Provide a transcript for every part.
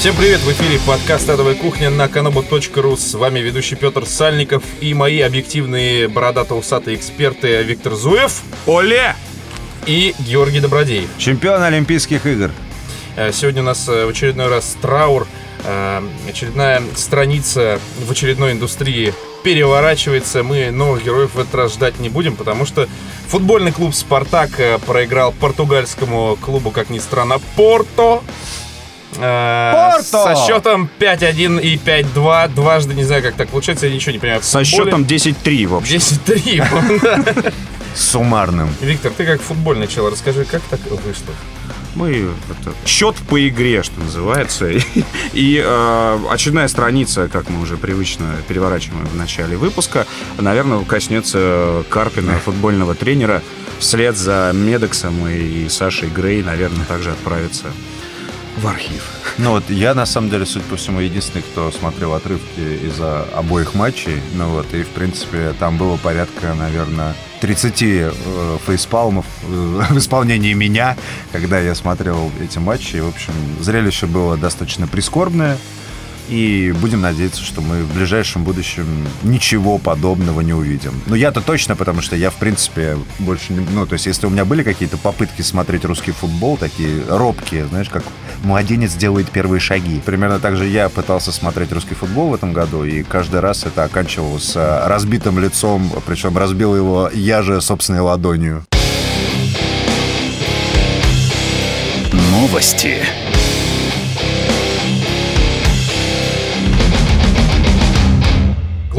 Всем привет, в эфире подкаст «Адовая кухня» на kanobu.ru. С вами ведущий Петр Сальников и мои объективные бородато-усатые эксперты Виктор Зуев. Оле! И Георгий Добродеев. Чемпион Олимпийских игр. Э, сегодня у нас э, в очередной раз траур, э, очередная страница в очередной индустрии переворачивается. Мы новых героев в этот раз ждать не будем, потому что футбольный клуб «Спартак» проиграл португальскому клубу, как ни странно, «Порто» Порто! Со счетом 5-1 и 5-2. Дважды, не знаю, как так получается, я ничего не понимаю. Со счетом 10-3, в общем. 10-3. Суммарным. Виктор, ты как футбольный человек, расскажи, как так вышло? Мы это, счет по игре, что называется. И, и э, очередная страница, как мы уже привычно переворачиваем в начале выпуска, наверное, коснется Карпина, футбольного тренера. Вслед за Медексом и Сашей Грей, наверное, также отправится в архив. Ну вот я, на самом деле, судя по всему, единственный, кто смотрел отрывки из обоих матчей. Ну вот, и, в принципе, там было порядка, наверное, 30 э, фейспалмов э, в исполнении меня, когда я смотрел эти матчи. И, в общем, зрелище было достаточно прискорбное. И будем надеяться, что мы в ближайшем будущем ничего подобного не увидим. Но я-то точно, потому что я, в принципе, больше не... Ну, то есть, если у меня были какие-то попытки смотреть русский футбол, такие робкие, знаешь, как младенец делает первые шаги. Примерно так же я пытался смотреть русский футбол в этом году, и каждый раз это оканчивалось разбитым лицом, причем разбил его я же собственной ладонью. Новости.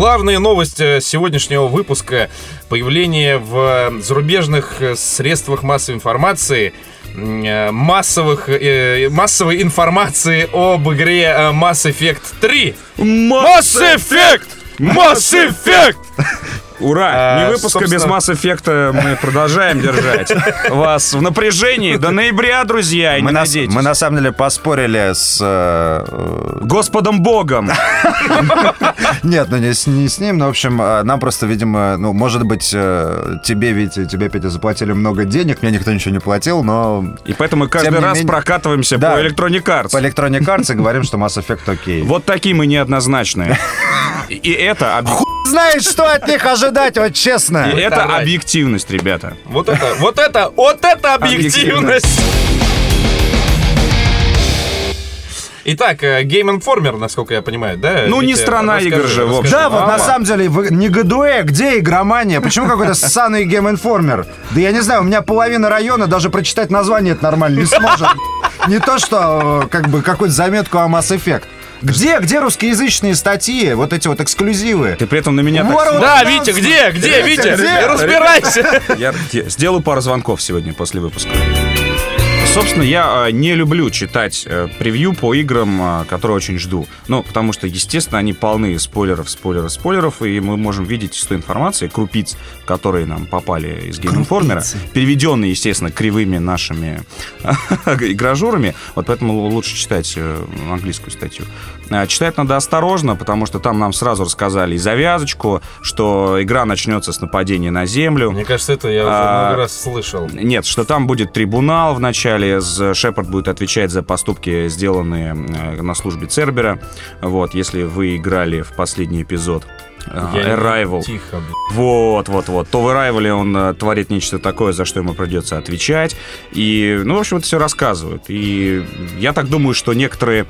Главная новость э, сегодняшнего выпуска – появление в зарубежных э, средствах массовой информации э, массовых, массовой информации об игре Mass Effect 3. Mass Effect! Mass Effect! Ура! А, Не выпуска собственно... без масс-эффекта мы продолжаем держать вас в напряжении до ноября, друзья, и мы не на, надейтесь. Мы на самом деле поспорили с... Э, Господом Богом! Нет, ну не с, не с ним, но, в общем, э, нам просто, видимо, ну, может быть, э, тебе, ведь тебе, Петя, заплатили много денег, мне никто ничего не платил, но... И поэтому каждый раз менее... прокатываемся да, по Electronic Arts. По Electronic Arts и говорим, что Mass Effect окей. Вот такие мы неоднозначные. И это... Знаешь, что от них ожидать, вот честно. И это объективность, ребята. Вот это, вот это, вот это объективность. Итак, э, Game Informer, насколько я понимаю, да? Ну, не страна расскажи, игр же, в Да, вот на самом деле, не Гадуэ, где игромания? Почему какой-то ссаный Game Informer? Да я не знаю, у меня половина района даже прочитать название это нормально не сможет. Не то, что э, как бы какую-то заметку о Mass Effect. Где, где русскоязычные статьи, вот эти вот эксклюзивы? Ты при этом на меня так... Да, Витя, где, где, Витя? Разбирайся. Я сделаю пару звонков сегодня после выпуска. Собственно, я э, не люблю читать э, превью по играм, э, которые очень жду. Ну, потому что, естественно, они полны спойлеров, спойлеров, спойлеров, и мы можем видеть из той информации, крупиц, которые нам попали из Game Informer, переведенные, естественно, кривыми нашими игражурами. Вот поэтому лучше читать английскую статью. Читать надо осторожно, потому что там нам сразу рассказали и завязочку, что игра начнется с нападения на Землю. Мне кажется, это я уже а, много раз слышал. Нет, что там будет трибунал в начале, Шепард будет отвечать за поступки, сделанные э, на службе Цербера. Вот, если вы играли в последний эпизод а, я Arrival. Тихо, блин. Вот, вот, вот. То в Arrival он э, творит нечто такое, за что ему придется отвечать. И, ну, в общем, это все рассказывают. И я так думаю, что некоторые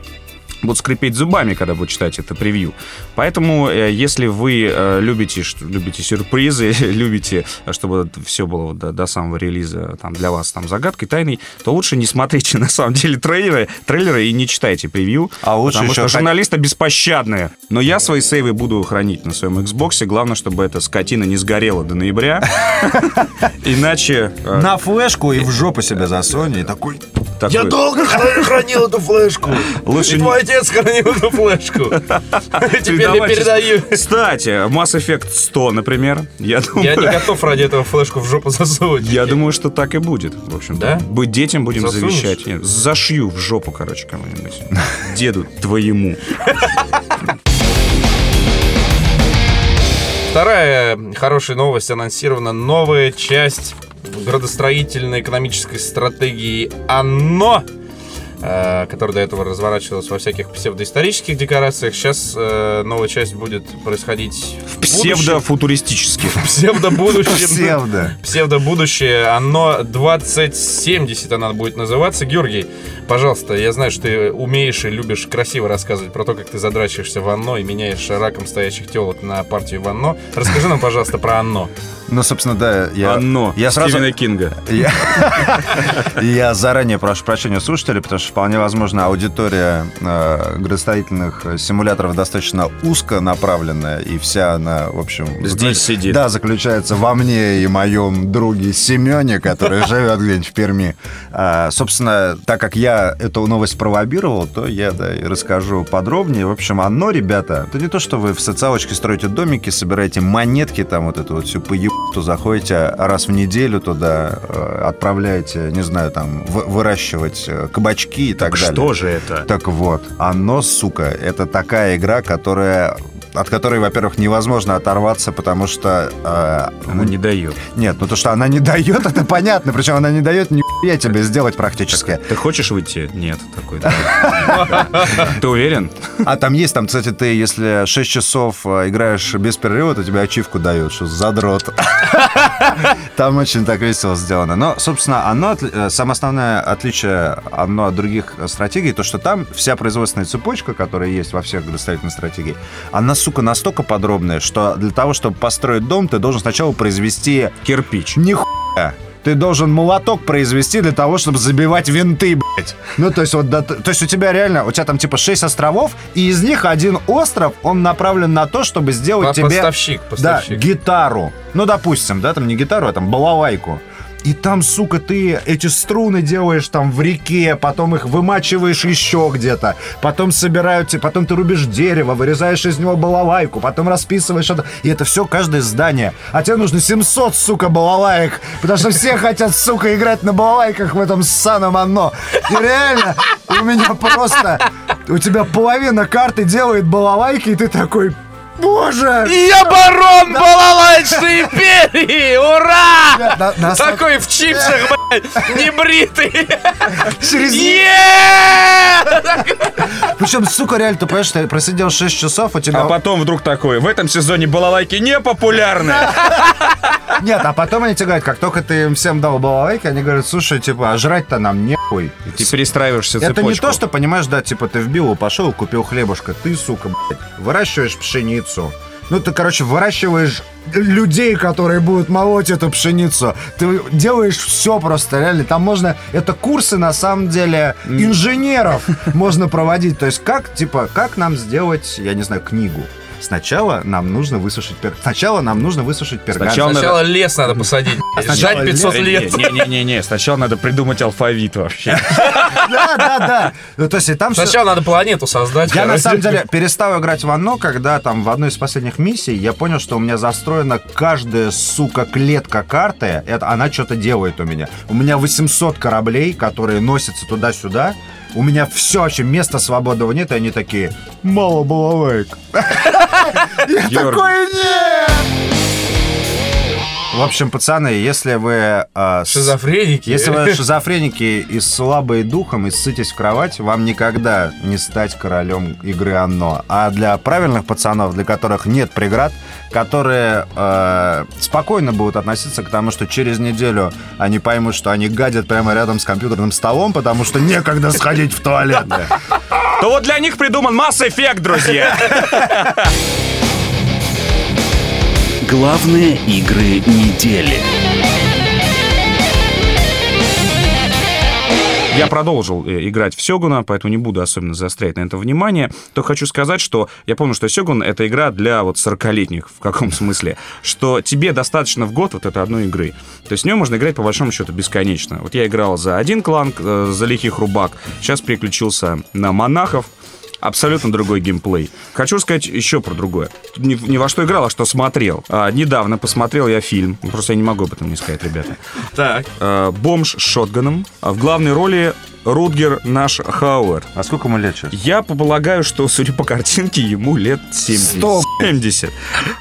будут скрипеть зубами, когда будут читать это превью. Поэтому, э, если вы э, любите, любите сюрпризы, любите, чтобы все было до, до самого релиза там, для вас там загадкой, тайной, то лучше не смотрите на самом деле трейлеры, трейлеры и не читайте превью, а лучше потому что журналисты беспощадные. Но я свои сейвы буду хранить на своем Xbox, главное, чтобы эта скотина не сгорела до ноября, иначе... Э, на флешку и в жопу себя засунь, и такой... Я долго хранил эту флешку. Лучше отец хранил эту флешку. Теперь я передаю. Кстати, Mass Effect 100, например. Я, думаю... я не готов ради этого флешку в жопу засовывать. Я думаю, что так и будет. В общем, да? Быть детям будем завещать. Зашью в жопу, короче, кому-нибудь. Деду твоему. Вторая хорошая новость анонсирована. Новая часть градостроительно-экономической стратегии «Оно» которая до этого разворачивалась во всяких псевдоисторических декорациях. Сейчас э, новая часть будет происходить в. Псевдо-футуристических. Псевдо-будущем. Псевдо. Псевдо-будущее. Оно 2070 она будет называться. Георгий, пожалуйста, я знаю, что ты умеешь и любишь красиво рассказывать про то, как ты задрачиваешься в Анно и меняешь раком стоящих телок на партию в Анно. Расскажи нам, пожалуйста, про Анно. Ну, собственно, да, я... Оно. Я сразу... Стивена Кинга. Я, я заранее прошу прощения слушателей, потому что вполне возможно аудитория э, градостроительных симуляторов достаточно узко направленная, и вся она, в общем... Здесь сидит. Да, заключается во мне и моем друге Семене, который живет где-нибудь в Перми. А, собственно, так как я эту новость пролоббировал, то я да, и расскажу подробнее. В общем, оно, ребята, это не то, что вы в социалочке строите домики, собираете монетки, там вот эту вот всю поеб то заходите раз в неделю туда, э, отправляете, не знаю, там, вы- выращивать э, кабачки и так, далее. Что же это? Так вот, оно, сука, это такая игра, которая от которой, во-первых, невозможно оторваться, потому что... э, Она не дает. Нет, ну то, что она не дает, это понятно. Причем она не дает нихуя тебе сделать практически. Ты хочешь выйти? Нет, такой. Ты уверен? А там есть, там, кстати, ты, если 6 часов э, играешь без перерыва, то тебе ачивку дают, что задрот. Там очень так весело сделано. Но, собственно, оно, э, самое основное отличие одно от других стратегий, то, что там вся производственная цепочка, которая есть во всех градостроительных стратегиях, она, сука, настолько подробная, что для того, чтобы построить дом, ты должен сначала произвести Кирпич. Нихуя. Ты должен молоток произвести для того, чтобы забивать винты, блядь. Ну, то есть, вот, да, то есть у тебя реально, у тебя там типа 6 островов, и из них один остров, он направлен на то, чтобы сделать По- тебе... Поставщик, Да, поставщик. гитару. Ну, допустим, да, там не гитару, а там балалайку. И там, сука, ты эти струны делаешь там в реке, потом их вымачиваешь еще где-то, потом собирают, те- потом ты рубишь дерево, вырезаешь из него балалайку, потом расписываешь это. И это все каждое здание. А тебе нужно 700, сука, балалаек, потому что все хотят, сука, играть на балалайках в этом ссаном оно. И реально, у меня просто... У тебя половина карты делает балалайки, и ты такой... Боже! Я барон балалайчной империи! Ура! Такой в чипсах, небритый. Через! Причем, сука, реально, ты понимаешь, ты просидел 6 часов, у тебя... А потом вдруг такой, в этом сезоне балалайки не популярны. Нет, а потом они тебе говорят, как только ты им всем дал балалайки, они говорят, слушай, типа, а жрать-то нам нехуй. Ты перестраиваешься Это цепочку. не то, что, понимаешь, да, типа, ты в Биллу пошел, купил хлебушка, ты, сука, блядь, выращиваешь пшеницу. Ну, ты, короче, выращиваешь людей, которые будут молоть эту пшеницу. Ты делаешь все просто, реально. Там можно... Это курсы, на самом деле, инженеров можно проводить. То есть как, типа, как нам сделать, я не знаю, книгу? Сначала нам нужно высушить пер... Сначала нам нужно высушить пергамент. Сначала Сначала лес надо посадить. Сначала Ждать 500 лес. лет. Не-не-не, сначала надо придумать алфавит вообще. Да, да, да. Ну, то есть и там Сначала надо планету создать. Я на самом деле перестал играть в оно, когда там в одной из последних миссий я понял, что у меня застроена каждая, сука, клетка карты. Это, она что-то делает у меня. У меня 800 кораблей, которые носятся туда-сюда. У меня все вообще, места свободного нет, и они такие, мало балалайк. Я такой, нет! В общем, пацаны, если вы... с- Шизофреники. если вы шизофреники и слабые духом, и ссытесь в кровать, вам никогда не стать королем игры «Оно». А для правильных пацанов, для которых нет преград, которые э, спокойно будут относиться к тому, что через неделю они поймут, что они гадят прямо рядом с компьютерным столом, потому что некогда сходить в туалет. То вот для них придуман Mass Effect, друзья. Главные игры недели. Я продолжил э, играть в Сёгуна, поэтому не буду особенно заострять на это внимание. То хочу сказать, что я помню, что Сёгун — это игра для вот 40-летних, в каком смысле, что тебе достаточно в год вот этой одной игры. То есть в нее можно играть, по большому счету, бесконечно. Вот я играл за один клан, э, за лихих рубак, сейчас переключился на монахов, Абсолютно другой геймплей. Хочу сказать еще про другое. Ни, ни во что играл, а что смотрел. А, недавно посмотрел я фильм. Просто я не могу об этом не сказать, ребята. Так. Э, бомж с шотганом. А В главной роли Рутгер наш Хауэр. А сколько ему лет сейчас? Я полагаю, что, судя по картинке, ему лет 70. Сто, 70.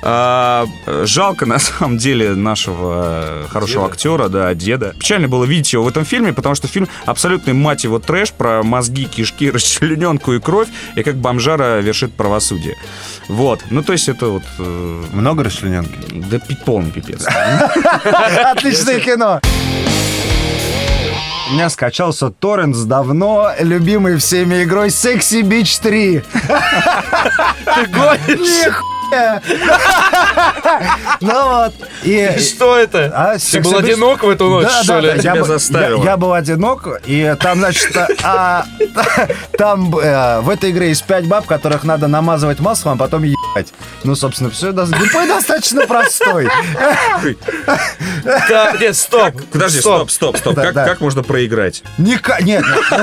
А, жалко, на самом деле, нашего э, хорошего Деда? актера, да, деда. Печально было видеть его в этом фильме, потому что фильм абсолютный, мать его, трэш про мозги, кишки, расчлененку и кровь, и как бомжара вершит правосудие. Вот. Ну, то есть это вот... э, Много расчлененки? да полный пипец. Отличное кино. У меня скачался торрент с давно любимой всеми игрой Sexy Beach 3. Ты гонишь? Ну вот. И... Что это? А, Ты был одинок в эту ночь, Да, что да, ли? да, я, заставило. я- я был одинок, и там, значит, а, там э, в этой игре есть пять баб, которых надо намазывать маслом, а потом ебать. Ну, собственно, все. Геймплей достатно простой. Да, нет, стоп. Подожди, стоп, стоп, стоп. Как, можно проиграть? Никак, нет, ну,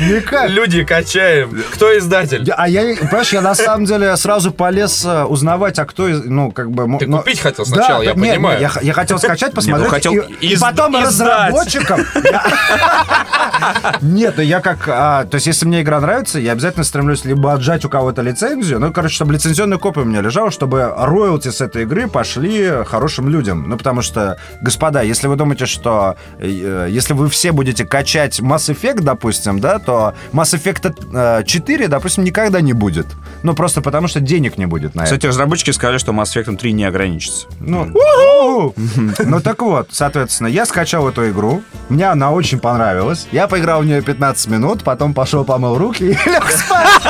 никак. Люди качаем. Кто издатель? А я, понимаешь, я на самом деле сразу полез э, узнавать, а кто из, ну, как бы... Ты но- купить хотел сначала, я нет, нет, понимаю. я, х- я хотел скачать, посмотреть, ну, хотел и, и из- потом издать. разработчикам... я- Нет, ну я как... а, То есть, если мне игра нравится, я обязательно стремлюсь либо отжать у кого-то лицензию, ну, короче, чтобы лицензионная копия у меня лежала, чтобы роялти с этой игры пошли хорошим людям. Ну, потому что, господа, если вы думаете, что э, если вы все будете качать Mass Effect, допустим, да, то Mass Effect э, 4, допустим, никогда не будет. Ну, просто потому что денег не будет на это. Кстати, разработчики сказали, что Mass Effect 3 не ограничится. Ну, ну так вот, соответственно, я скачал эту игру, мне она очень понравилась. Я поиграл в нее 15 минут, потом пошел помыл руки и лег спать.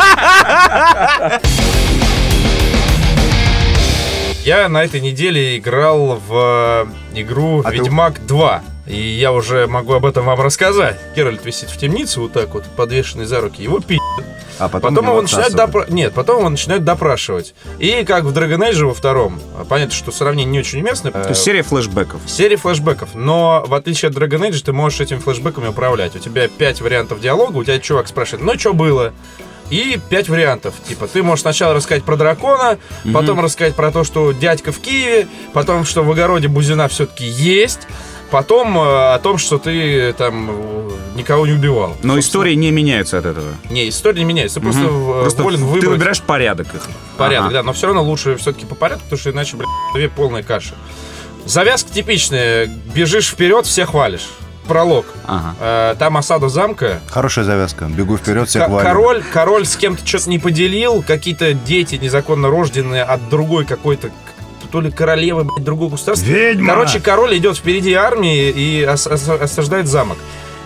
Я на этой неделе играл в э, игру А ты- Ведьмак 2. И я уже могу об этом вам рассказать. Геральт висит в темнице вот так вот, подвешенный за руки. Его пи***. А Потом, его начинают допра- Нет, потом его начинают допрашивать. И как в Dragon Age во втором. Понятно, что сравнение не очень уместно. То есть серия флешбеков. Серия флешбеков. Но в отличие от Dragon Age, ты можешь этими флешбеками управлять. У тебя пять вариантов диалога, у тебя чувак спрашивает, ну что было? И пять вариантов. Типа, ты можешь сначала рассказать про дракона, потом рассказать про то, что дядька в Киеве, потом, что в огороде Бузина все-таки есть, потом э, о том, что ты там э, никого не убивал. Но истории не меняются от этого. Не, история не меняется. Ты просто, э, Просто волен ты выбрать выбираешь порядок их. порядок, Ага. да, но все равно лучше все-таки по порядку, потому что иначе, блядь, две полная каша. Завязка типичная. Бежишь вперед, всех валишь. Пролог. Ага. Э, Там осада замка. Хорошая завязка. Бегу вперед, всех валю. король, король с кем-то что-то не поделил. Какие-то дети незаконно рожденные от другой какой-то то ли королевы, блядь, другого государства. Ведьма! Короче, король идет впереди армии и ос- ос- осаждает замок.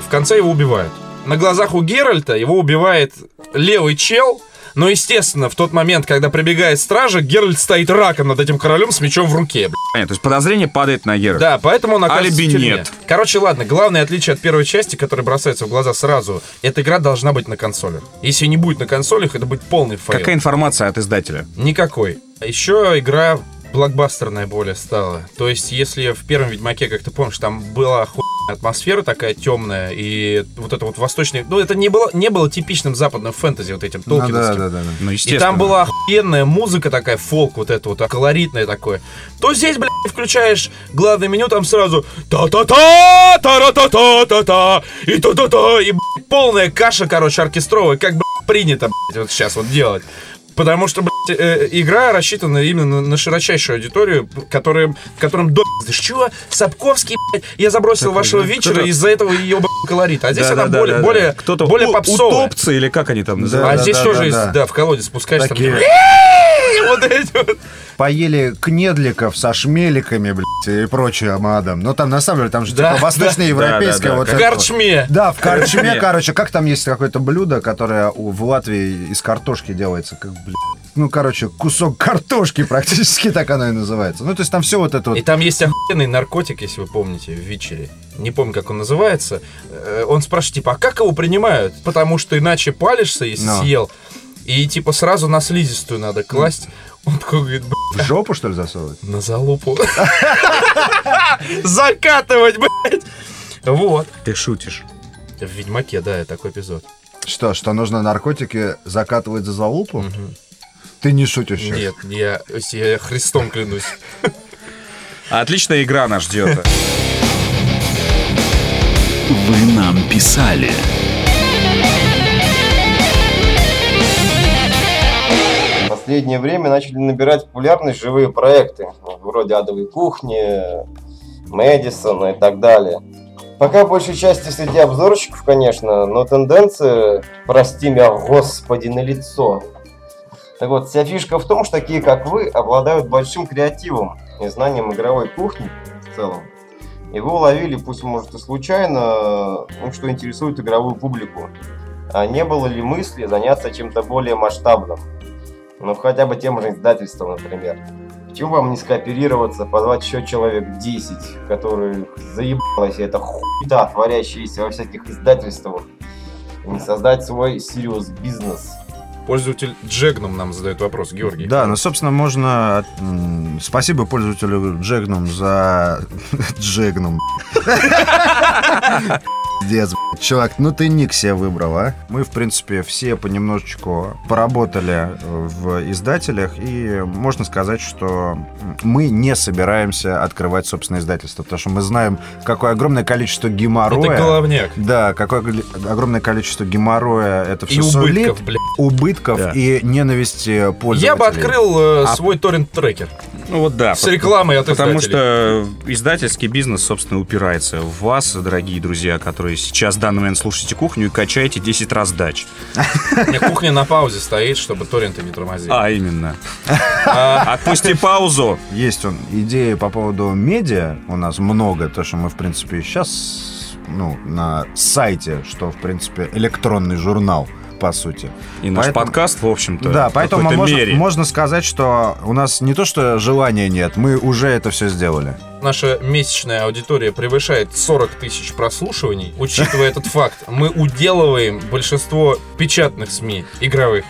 В конце его убивают. На глазах у Геральта его убивает левый чел. Но, естественно, в тот момент, когда прибегает стража, Геральт стоит раком над этим королем с мечом в руке. блядь. То есть подозрение падает на Гера. Да, поэтому он оказывается Алиби в тюрьме. нет. Короче, ладно, главное отличие от первой части, которая бросается в глаза сразу, эта игра должна быть на консолях. Если не будет на консолях, это будет полный файл. Какая информация от издателя? Никакой. Еще игра блокбастерная более стала. То есть, если в первом Ведьмаке, как ты помнишь, там была охуенная атмосфера такая темная, и вот это вот восточный... Ну, это не было, не было типичным западным фэнтези вот этим Ну, да, да, да, да. Ну, И там была охуенная музыка такая, фолк вот это вот, а колоритное такое. То здесь, блядь, включаешь главное меню, там сразу та-та-та, та-ра-та-та-та-та, и та-та-та, и, блядь, полная каша, короче, оркестровая, как, блядь, принято, блядь, вот сейчас вот делать. Потому что, блядь, э, игра рассчитана именно на, широчайшую аудиторию, которым, которым до. Чего? Сапковский, блядь, я забросил вашего вечера кто-то- из-за этого ее, колорит. А здесь она Да-да-да-да-да. более, более, Кто-то более у- попсовая. Утопцы или как они там Да, называют? А здесь тоже да, есть, да. да, в колодец спускаешься. Такие. там, вот эти вот. Поели кнедликов со шмеликами, блядь, и прочим адом. Ну, там, на самом деле, там же Да, типа восточноевропейское да, да, вот В это вот. корчме. Да, в корчме, Корчме. короче, как там есть какое-то блюдо, которое в Латвии из картошки делается, как, блядь, ну, короче, кусок картошки практически так оно и называется. Ну, то есть там все вот это вот. И там есть охуенный наркотик, если вы помните, в Вичере. Не помню, как он называется. Э, Он спрашивает, типа, а как его принимают? Потому что иначе палишься, если Но. съел. И, типа, сразу на слизистую надо класть. Он такой говорит, «Б***ь, В жопу, что ли, засовывать? на залупу. Закатывать, блядь. Вот. Ты шутишь. В Ведьмаке, да, такой эпизод. Что, что нужно наркотики закатывать за залупу? Ты не шутишь сейчас? Нет, я, я Христом клянусь. Отличная игра нас ждет. Вы нам писали. последнее время начали набирать популярность живые проекты, вроде «Адовой кухни», «Мэдисона» и так далее. Пока большей части среди обзорщиков, конечно, но тенденция, прости меня, господи, на лицо. Так вот, вся фишка в том, что такие, как вы, обладают большим креативом и знанием игровой кухни в целом. И вы уловили, пусть может и случайно, ну, что интересует игровую публику. А не было ли мысли заняться чем-то более масштабным? Ну, хотя бы тем же издательством, например. Почему вам не скооперироваться, позвать еще человек 10, которые заебалась эта хуйта, творящаяся во всяких издательствах, и не создать свой серьез бизнес? Пользователь Джегном нам задает вопрос, Георгий. Да, ну, собственно, можно... Спасибо пользователю Джегном за... Джегном. Пиздец, чувак, ну ты ник себе выбрал, а? Мы, в принципе, все понемножечку поработали э, в издателях, и можно сказать, что мы не собираемся открывать собственное издательство, потому что мы знаем, какое огромное количество геморроя... Это головняк. Да, какое огромное количество геморроя это И все убытков, блядь. убытков Да. и ненависти пользователей. Я бы открыл э, А- свой торрент-трекер Ну вот да. с рекламой от Потому издателей. что издательский бизнес, собственно, упирается в вас, дорогие друзья, которые сейчас в данный момент слушаете кухню и качаете 10 раз дач. У меня кухня на паузе стоит, чтобы торренты не тормозили. А, именно. А, Отпусти паузу. Есть он идеи по поводу медиа у нас много, то что мы, в принципе, сейчас ну, на сайте, что, в принципе, электронный журнал, по сути. И наш Поэтому- подкаст, в общем-то, да, поэтому можно, мере. можно сказать, что у нас не то, что желания нет, мы уже это все сделали. наша месячная аудитория превышает 40 тысяч прослушиваний. Учитывая этот факт, мы уделываем большинство печатных СМИ игровых.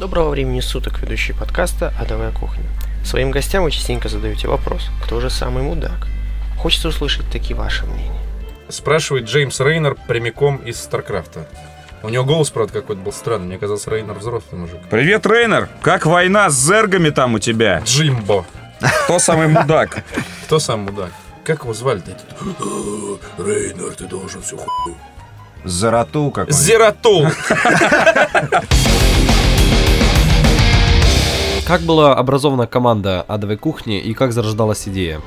Доброго времени суток, ведущий подкаста «Адовая кухня». Своим гостям вы частенько задаете вопрос, кто же самый мудак? Хочется услышать такие ваши мнения. Спрашивает Джеймс Рейнер прямиком из Старкрафта. У него голос, правда, какой-то был странный. Мне казалось, Рейнер взрослый мужик. Привет, Рейнер! Как война с зергами там у тебя? Джимбо. Кто самый мудак? Кто сам мудак? Как его звали-то? этот? «Э, Рейнер, ты должен всю хуйню. Зарату какой Зератул. Как была образована команда адовой кухни и как зарождалась идея?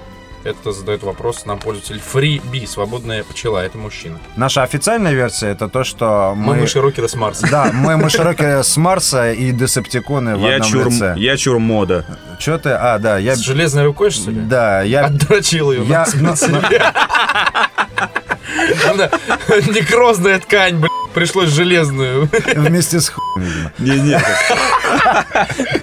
Это задает вопрос нам пользователь FreeBee, свободная пчела, это мужчина. Наша официальная версия это то, что Мы, мы... мыши Рокера с Марса. Да, мы мышероки с Марса и десептиконы в одном чур, лице. я чур мода. Че ты? А, да, я... С железной рукой, что ли? Да, я... Отдрочил ее Я- Некрозная ткань, блядь, пришлось железную. Вместе с хуем, видимо. Не-не.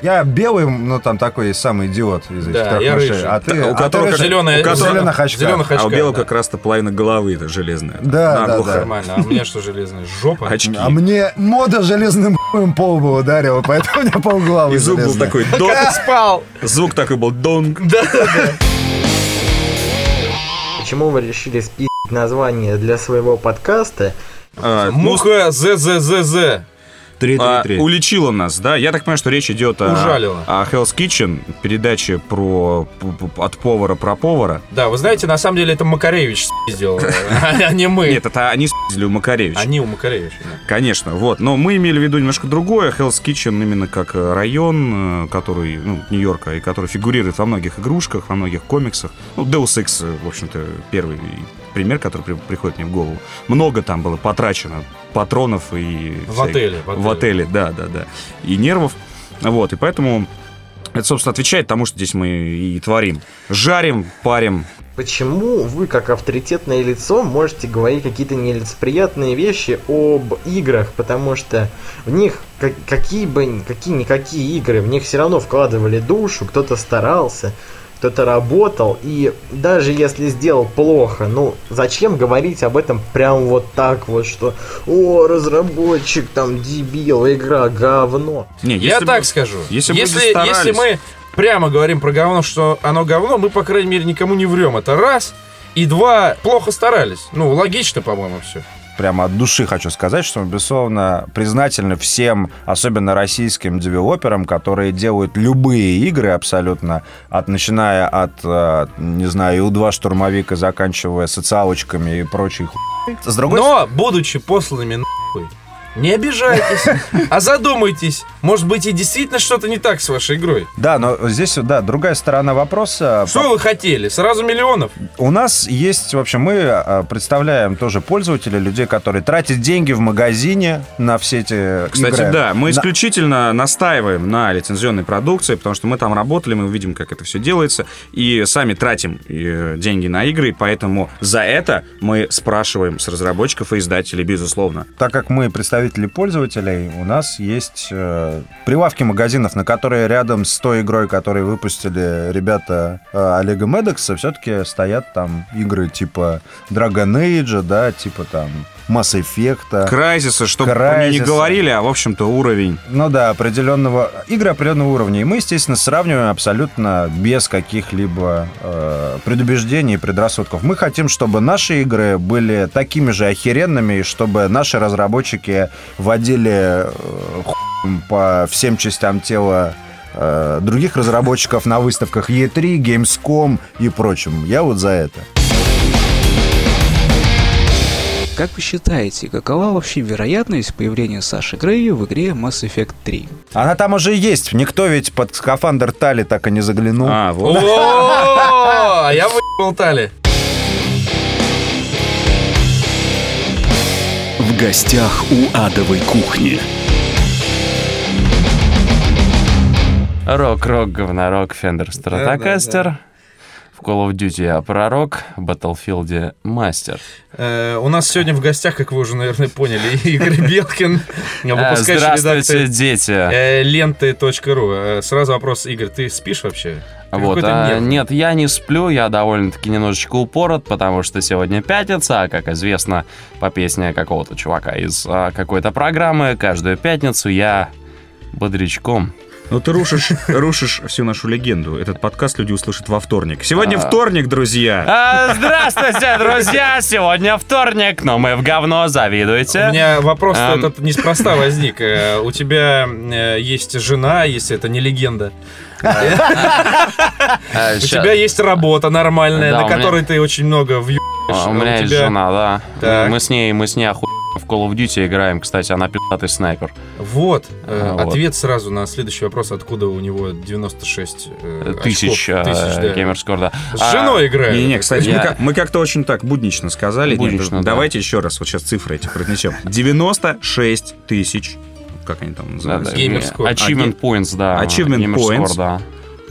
Я белый, ну там такой есть самый идиот из этих трех мышей. А ты, у а ты которого. Зеленая, у зеленых очках. зеленых А у белого как раз-то половина головы это железная. Да, да, да. Нормально, а у меня что железная? Жопа? Очки. А мне мода железным хуем по лбу ударила, поэтому у меня полглавы И звук был такой дон. спал. Звук такой был донг. Да, да, да. Почему вы решили спиздить название для своего подкаста? А, ну, Муха ЗЗЗЗ. А, уличила нас, да? Я так понимаю, что речь идет о, Ужалила. о Hell's Kitchen, передаче про от повара про повара. Да, вы знаете, на самом деле это Макаревич сделал, а не мы. Нет, это они спиздили у Макаревича. Они у Макаревича. да. Конечно, вот. Но мы имели в виду немножко другое. Hell's Kitchen именно как э, район, э, который, ну, Нью-Йорка, и который фигурирует во многих игрушках, во многих комиксах. Ну, Deus Ex, э, в общем-то, первый пример, который при- приходит мне в голову. Много там было потрачено патронов и... В всяких- отеле, в В отеле, да, да, да. И нервов. Вот, и поэтому это, собственно, отвечает тому, что здесь мы и творим. Жарим, парим. Почему вы, как авторитетное лицо, можете говорить какие-то нелицеприятные вещи об играх? Потому что в них как- какие бы, какие-никакие игры, в них все равно вкладывали душу, кто-то старался, кто-то работал, и даже если сделал плохо, ну зачем говорить об этом прям вот так вот, что «О, разработчик там дебил, игра говно». Не, Я если так бы- скажу. если бы Если старались- если мы прямо говорим про говно, что оно говно, мы, по крайней мере, никому не врем. Это раз. И два, плохо старались. Ну, логично, по-моему, все. Прямо от души хочу сказать, что мы, безусловно, признательны всем, особенно российским девелоперам, которые делают любые игры абсолютно, от, начиная от, э, не знаю, У-2 штурмовик и заканчивая социалочками и прочей хуй. С другой Но, будучи посланными нахуй Не обижайтесь, а задумайтесь. Может быть, и действительно что-то не так с вашей игрой. Да, но здесь, да, другая сторона вопроса. Что вы хотели? Сразу миллионов? У нас есть, в общем, мы а, представляем тоже пользователей, людей, которые тратят деньги в магазине на все эти Кстати, игры. да, мы На- исключительно настаиваем на лицензионной продукции, потому что мы там работали, мы видим, как это все делается, и сами тратим э, деньги на игры, и поэтому за это мы спрашиваем с разработчиков и издателей, безусловно. Так как мы представители пользователей, у нас есть э, прилавки магазинов, на которые рядом с той игрой, которую выпустили ребята э, Олега Медекса, все-таки стоят там игры типа Dragon Age, да, типа там Mass Effect. Крайзиса, чтобы нее не Crysis. говорили, а, в общем-то, уровень. Ну да, определенного игры определенного уровня. И мы, естественно, сравниваем абсолютно без каких-либо э, предубеждений и предрассудков. Мы хотим, чтобы наши игры были такими же охеренными, и чтобы наши разработчики водили э, по всем частям тела э, других разработчиков на выставках E3, Gamescom и прочем. Я вот за это. Как вы считаете, какова вообще вероятность появления Саши Грея в игре Mass Effect 3? Она там уже есть. Никто ведь под скафандр Тали так и не заглянул. А, вот. О, я выебал Тали. В гостях у адовой кухни. Рок, рок, говнорок, Fender Stratocaster. В Call of Duty я пророк, в Battlefield мастер. Э, У нас сегодня в гостях, как вы уже, наверное, поняли, Игорь Белкин, А, выпускающий Здравствуйте, дети. э, ленты.ру. Э, Сразу вопрос, Игорь, ты спишь вообще? Вот, а, нет, я не сплю, я довольно-таки немножечко упорот, потому что сегодня пятница, а, как известно, по песне какого-то чувака из а, какой-то программы, каждую пятницу я бодрячком. Ну ты рушишь, рушишь всю нашу легенду. Этот подкаст люди услышат во вторник. Сегодня А. вторник, друзья. А, здравствуйте, друзья! Сегодня вторник, но мы в говно, завидуете? У меня вопрос Ам. этот неспроста возник. Э, У тебя э, есть жена, если это не легенда. А, У щас- тебя есть работа нормальная, на у которой ты очень много вьешь. А, У меня есть жена, да. Мы с ней, мы с ней охуенно в Call of Duty играем. Кстати, она пи***тый снайпер. Вот. э, А, вот. Ответ сразу на следующий вопрос, откуда у него 96 э, Тысяч, очков. Тысяч, да. геймерскор, да. С А, женой играет. Не-не, кстати, Я- мы, как- мы как-то очень так буднично сказали. Нет, Буднично, да. давайте еще раз, вот сейчас цифры эти произнесем. 96 тысяч, как они там Да, называются, да. Геймерскор. Achievement Points, да. Achievement Points. да.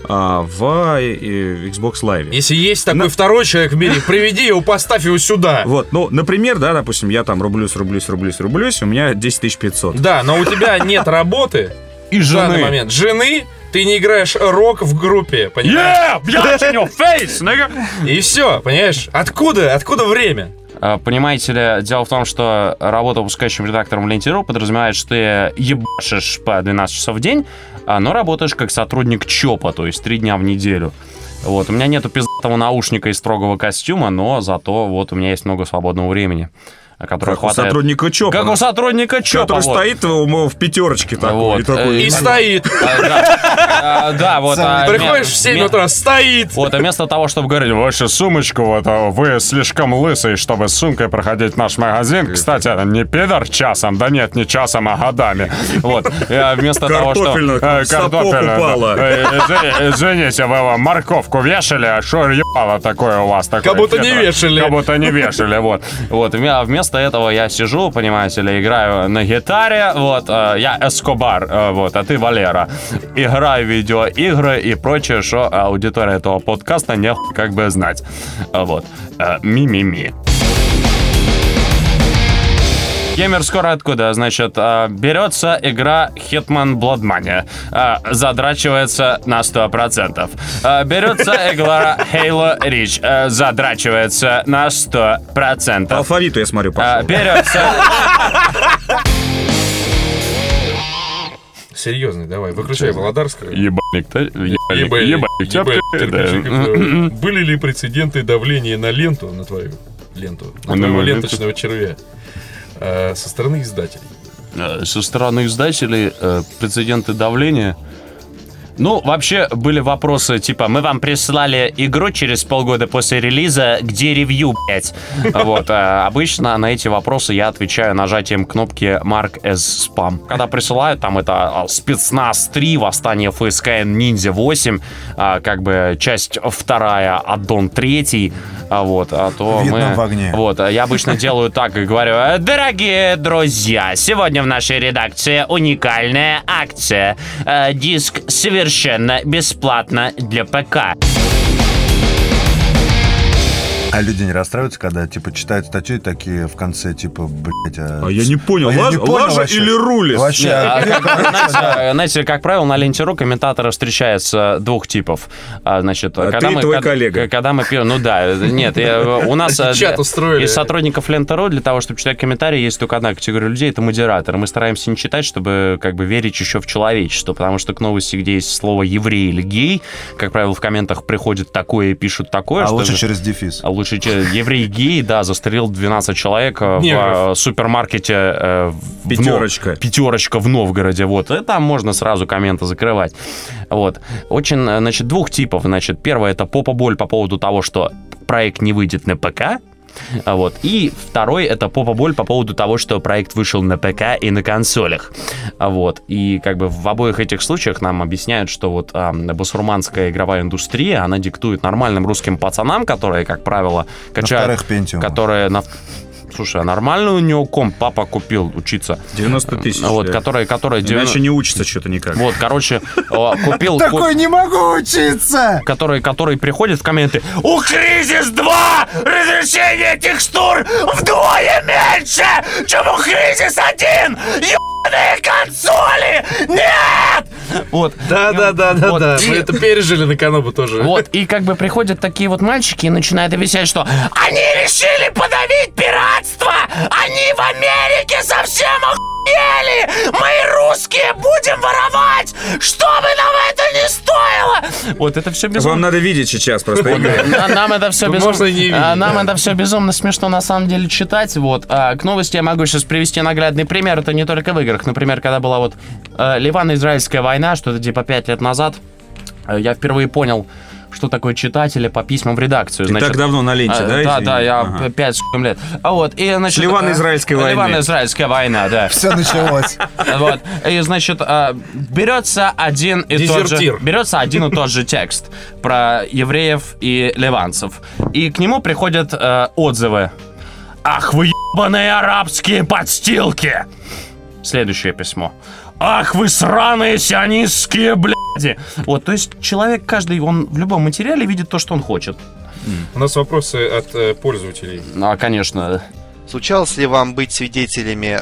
А, в э, Xbox Live. Если есть такой На- второй человек в мире, приведи его, поставь его сюда. Вот, ну, например, да, допустим, я там рублюсь, рублюсь, рублюсь, рублюсь, у меня 10 500. Да, но у тебя нет работы И в данный жены. момент. Жены, ты не играешь рок в группе, понимаешь? Yeah, in your face, nigga! И все, понимаешь? Откуда? Откуда время? А, Понимаете ли, дело в том, что работа выпускающим редактором в Ленте.ру подразумевает, что ты ебашишь по 12 часов в день, но работаешь как сотрудник ЧОПа, то есть три дня в неделю. Вот, у меня нету пиздатого наушника и строгого костюма, но зато вот у меня есть много свободного времени, которое Как у хватает... сотрудника ЧОПа. Как у сотрудника ЧОПа, Который вот. стоит в, в пятерочке такой. Вот, и такой, э, И стоит. А, да. А, Да, вот. а, Приходишь в 7 ме- утра, стоит. Вот, а вместо того, чтобы говорить, ваша сумочка, вот, вы слишком лысый, чтобы с сумкой проходить наш магазин. Кстати, не пидор часом, да нет, не часом, а годами. Вот, вместо того, что... Картофельную, э, упала. Э, извини- Извините, вы вам морковку вешали, а что ебало такое у вас такое? Как будто не вешали. Как будто не вешали, вот. Вот, вме- а вместо этого я сижу, понимаете ли, играю на гитаре, вот, э, я Эскобар, э, вот, а ты Валера. Играю видеоигры и прочее, что аудитория этого подкаста не как бы знать. А, Вот. Э, Ми-ми-ми. Геймер скоро откуда? Значит, э, берется игра Hitman Blood Money. Э, Задрачивается на 100%. Э, Берется игра Halo Reach. Задрачивается на 100%. По алфавиту, я смотрю, пошел. Берется... Серьезный, давай, выключай Володарского. Ебальник, да? Ебальник, Были ли прецеденты давления на ленту, на твою ленту, на твоего ленточного червя со стороны издателей? Э, Со стороны издателей э, прецеденты давления. Ну, вообще были вопросы, типа, мы вам прислали игру через полгода после релиза, где ревью, блять? Вот, а, обычно на эти вопросы я отвечаю нажатием кнопки Mark as Spam. Когда присылают, там это а, спецназ 3, восстание ФСКН Ниндзя 8, а, как бы часть вторая, аддон третий, а, вот, а то Вьетнам мы... в огне. Вот, а я обычно делаю так и говорю, «Э, дорогие друзья, сегодня в нашей редакции уникальная акция. Э, Диск совершенно бесплатно для ПК. А люди не расстраиваются, когда, типа, читают статью и такие в конце, типа, блядь, а... А я не понял, А я лаж- не понял лажа вообще. или рулис? Вообще, А, а Знаете, как правило, на ленте.ру комментаторы встречаются двух типов. А, Значит, А когда ты мы, твой кад- коллега. Когда мы пьем, ну да, нет, я- у нас э, Чат для- устроили. из сотрудников ленты.ру для того, чтобы читать комментарии, есть только одна категория людей, это модераторы. Мы стараемся не читать, чтобы как бы верить еще в человечество, потому что к новости, где есть слово еврей или гей, как правило, в комментах приходит такое и пишут такое, А что лучше же- через дефис. а лучше че- еврей гей, да, застрелил 12 человек э, в Негров. э, супермаркете э, в Нов- Пятерочка. пятерочка в Новгороде, вот, и там можно сразу комменты закрывать. Вот. Очень, значит, двух типов. Значит, первое это попа-боль по поводу того, что проект не выйдет на ПК, а Вот. И второй это попа-боль по поводу того, что проект вышел на ПК и на консолях. А Вот. И как бы в обоих этих случаях нам объясняют, что вот а, басурманская игровая индустрия, она диктует нормальным русским пацанам, которые, как правило, На качают... вторых пентиумах. которые на... Слушай, а нормально у него комп папа купил учиться? 90 тысяч. Вот, да. которые, которые... Иначе не учится что-то никак. Вот, короче, э, купил... ку- Такой не могу учиться! который, который приходит в комменты «У Кризис 2 разрешение текстур вдвое меньше, чем у Кризис 1! Консоли! Нет!» Вот. Да, да, да, да, Вот, да. и- Мы это пережили на Канобу тоже. Вот, и как бы приходят такие вот мальчики и начинают висеть, что они решили подавить пиратство! Они в Америке совсем охуели! Мы русские будем воровать! Что бы нам это ни стоило! Вот это все безумно. Вам надо видеть сейчас просто Нам это все Ну, безумно. можно и не видеть, а, Нам да. это все безумно смешно на самом деле читать. Вот. А, К новости я могу сейчас привести наглядный пример. Это не только в играх. Например, когда была вот э, Ливано-Израильская война, что-то типа пять лет назад, э, я впервые понял, что такое читатели по письмам в редакцию. Ты так давно на ленте, а, да, Да, извини? да, я Ага. 5 лет. А вот, и, значит... С Ливано-Израильской э, войны. Ливано-Израильская война, да. Все началось. Вот. И, значит, берется один и тот же... Берется один и тот же текст про евреев и ливанцев. И к нему приходят э, отзывы. Ах вы ебаные арабские подстилки! Следующее письмо. Ах вы сраные сионистские бляди! Вот, то есть человек каждый, он в любом материале видит то, что он хочет. У нас вопросы от э, пользователей. Ну, а, конечно, Случалось ли вам быть свидетелями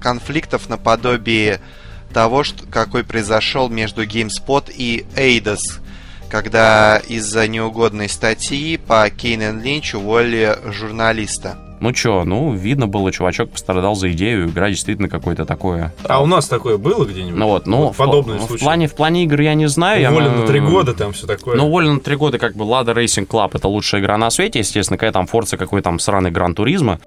конфликтов наподобие того, что, какой произошел между GameSpot и Eidos, когда из-за неугодной статьи по Кейнен Линч уволили журналиста? Ну чё, ну, видно было, чувачок пострадал за идею, игра действительно какое-то такое. А у нас такое было где-нибудь? Ну вот, ну, Вот в, подобные в случаи. плане, в плане игр я не знаю. я, Уволен на три года, там все такое. Ну, уволен на три года, как бы, Lada Racing Club это лучшая игра на свете, естественно, какая там Forza, какой там сраный Гран Туризма.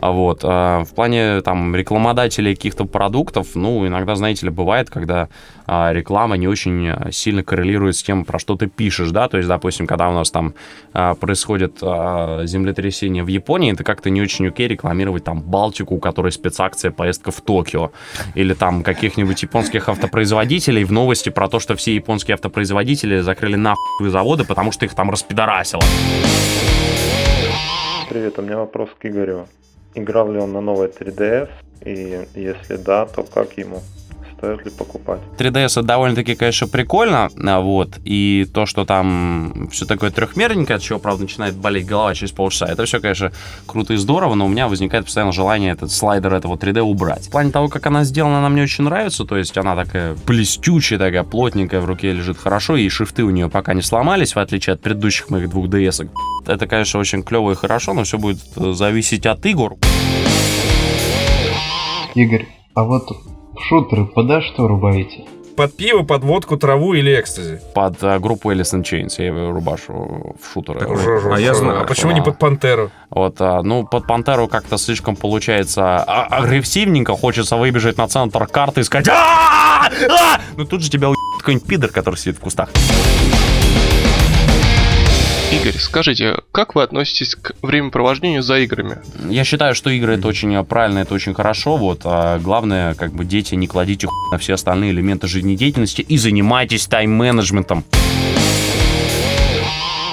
А вот, а, в плане там рекламодателей каких-то продуктов, ну, иногда, знаете ли, бывает, когда а, реклама не очень сильно коррелирует с тем, про что ты пишешь, да, то есть, допустим, когда у нас там а, происходит землетрясение в Японии, это как-то не очень окей рекламировать там Балтику, у которой спецакция поездка в Токио, или там каких-нибудь японских автопроизводителей в новости про то, что все японские автопроизводители закрыли нахуй заводы, потому что их там распидорасило. Привет, у меня вопрос к Игорю. Играл ли он на новой 3DS? И если да, то как ему? Стоит ли покупать? 3DS это довольно-таки, конечно, прикольно, а, вот, и то, что там все такое трехмерненькое, от чего, правда, начинает болеть голова через полчаса, это все, конечно, круто и здорово, но у меня возникает постоянно желание этот слайдер этого 3D убрать. В плане того, как она сделана, она мне очень нравится, то есть она такая блестючая, такая плотненькая, в руке лежит хорошо, и шифты у нее пока не сломались, в отличие от предыдущих моих двух DS. Это, конечно, очень клево и хорошо, но все будет э, зависеть от игр. Игорь, а вот шутеры подо что рубаете? Под пиво, под водку, траву или экстази? Под э, группу Alice in Chains я его рубашу в шутеры. Жо-жо, а я знаю. А почему не под Пантеру? Вот, а, ну, под Пантеру как-то слишком получается а- агрессивненько, хочется выбежать на центр карты и сказать «А! А!» Ну, тут же тебя какой-нибудь пидор, который сидит в кустах. Игорь, скажите, как вы относитесь к времяпровождению за играми? Я считаю, что игры это очень э, правильно, это очень хорошо. Вот, а главное, как бы дети, не кладите хуй на все остальные элементы жизнедеятельности и занимайтесь тайм-менеджментом.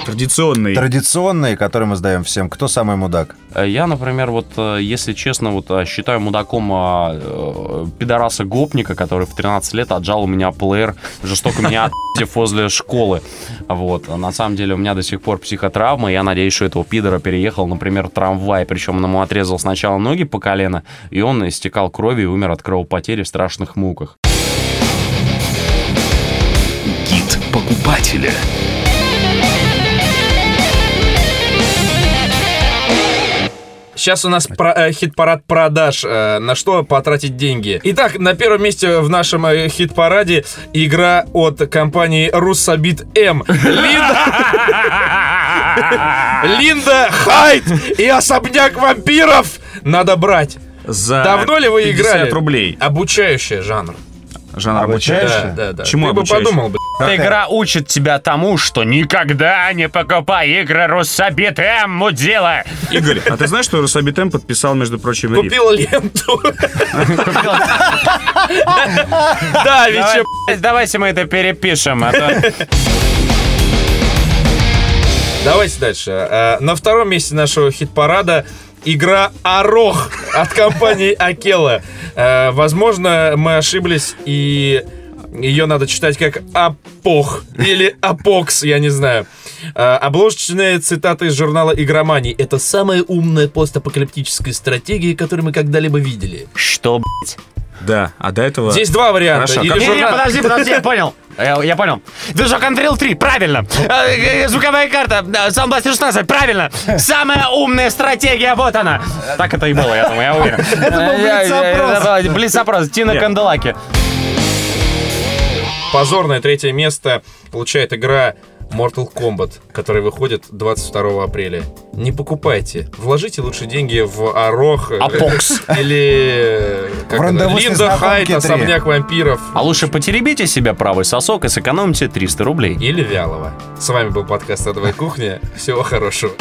Традиционный. Традиционные, которые мы сдаем всем. Кто самый мудак? Э, Я, например, вот, э, если честно, вот э, считаю мудаком а, э, пидораса гопника, который в 13 лет отжал у меня плеер, жестоко меня возле школы. Вот. А На самом деле у меня до сих пор психотравма, и я надеюсь, что этого пидора переехал, например, трамвай, причем он ему отрезал сначала ноги по колено, и он истекал кровью и умер от кровопотери в страшных муках. Гид покупателя. Сейчас у нас про- э, хит-парад продаж. э, на что потратить деньги? Итак, на первом месте в нашем э, хит-параде игра от компании Руссобит М. Линда... Линда Хайт и особняк вампиров надо брать. За Давно ли вы 50 играли? рублей. Обучающий жанр. Жанр обучающий? Да, да, да. Чему Ты бы обучающий? подумал бы. Эта игра учит тебя тому, что никогда не покупай игры Руссобитем, мудила! Игорь, а ты знаешь, что Рособитем подписал, между прочим? Купил ленту. Да, Вича, Давай- Давайте мы это перепишем, а то... Давайте дальше. Э, На втором месте нашего хит-парада игра Орох от компании Акела. Э, Возможно, мы ошиблись и ее надо читать как Апох или Апокс, я не знаю. Э, Обложечная цитата из журнала «Игроманий». Это самая умная постапокалиптическая стратегия, которую мы когда-либо видели. Что, блядь? Да, а до этого... Здесь два варианта. Хорошо, Или как- Не, не, подожди, подожди, я понял. Я, я понял. Движок Unreal 3, правильно. Э, э, Звуковая карта, э, Sound Blaster 16, правильно. Самая умная стратегия, вот она. Так это и было, я думаю, я уверен. Это был блиц-опрос. Блиц-опрос, Тина Нет. Канделаки. Позорное третье место получает игра Mortal Kombat, которая выходит 22 апреля. Не покупайте. Вложите лучше деньги в Орох. э, Апокс. Или... Как В это, Линда Хайт. Особняк вампиров. А лучше потеребите себе правый сосок и сэкономьте 300 рублей. Или Вялова. С вами был подкаст «Адовая кухня». Всего хорошего.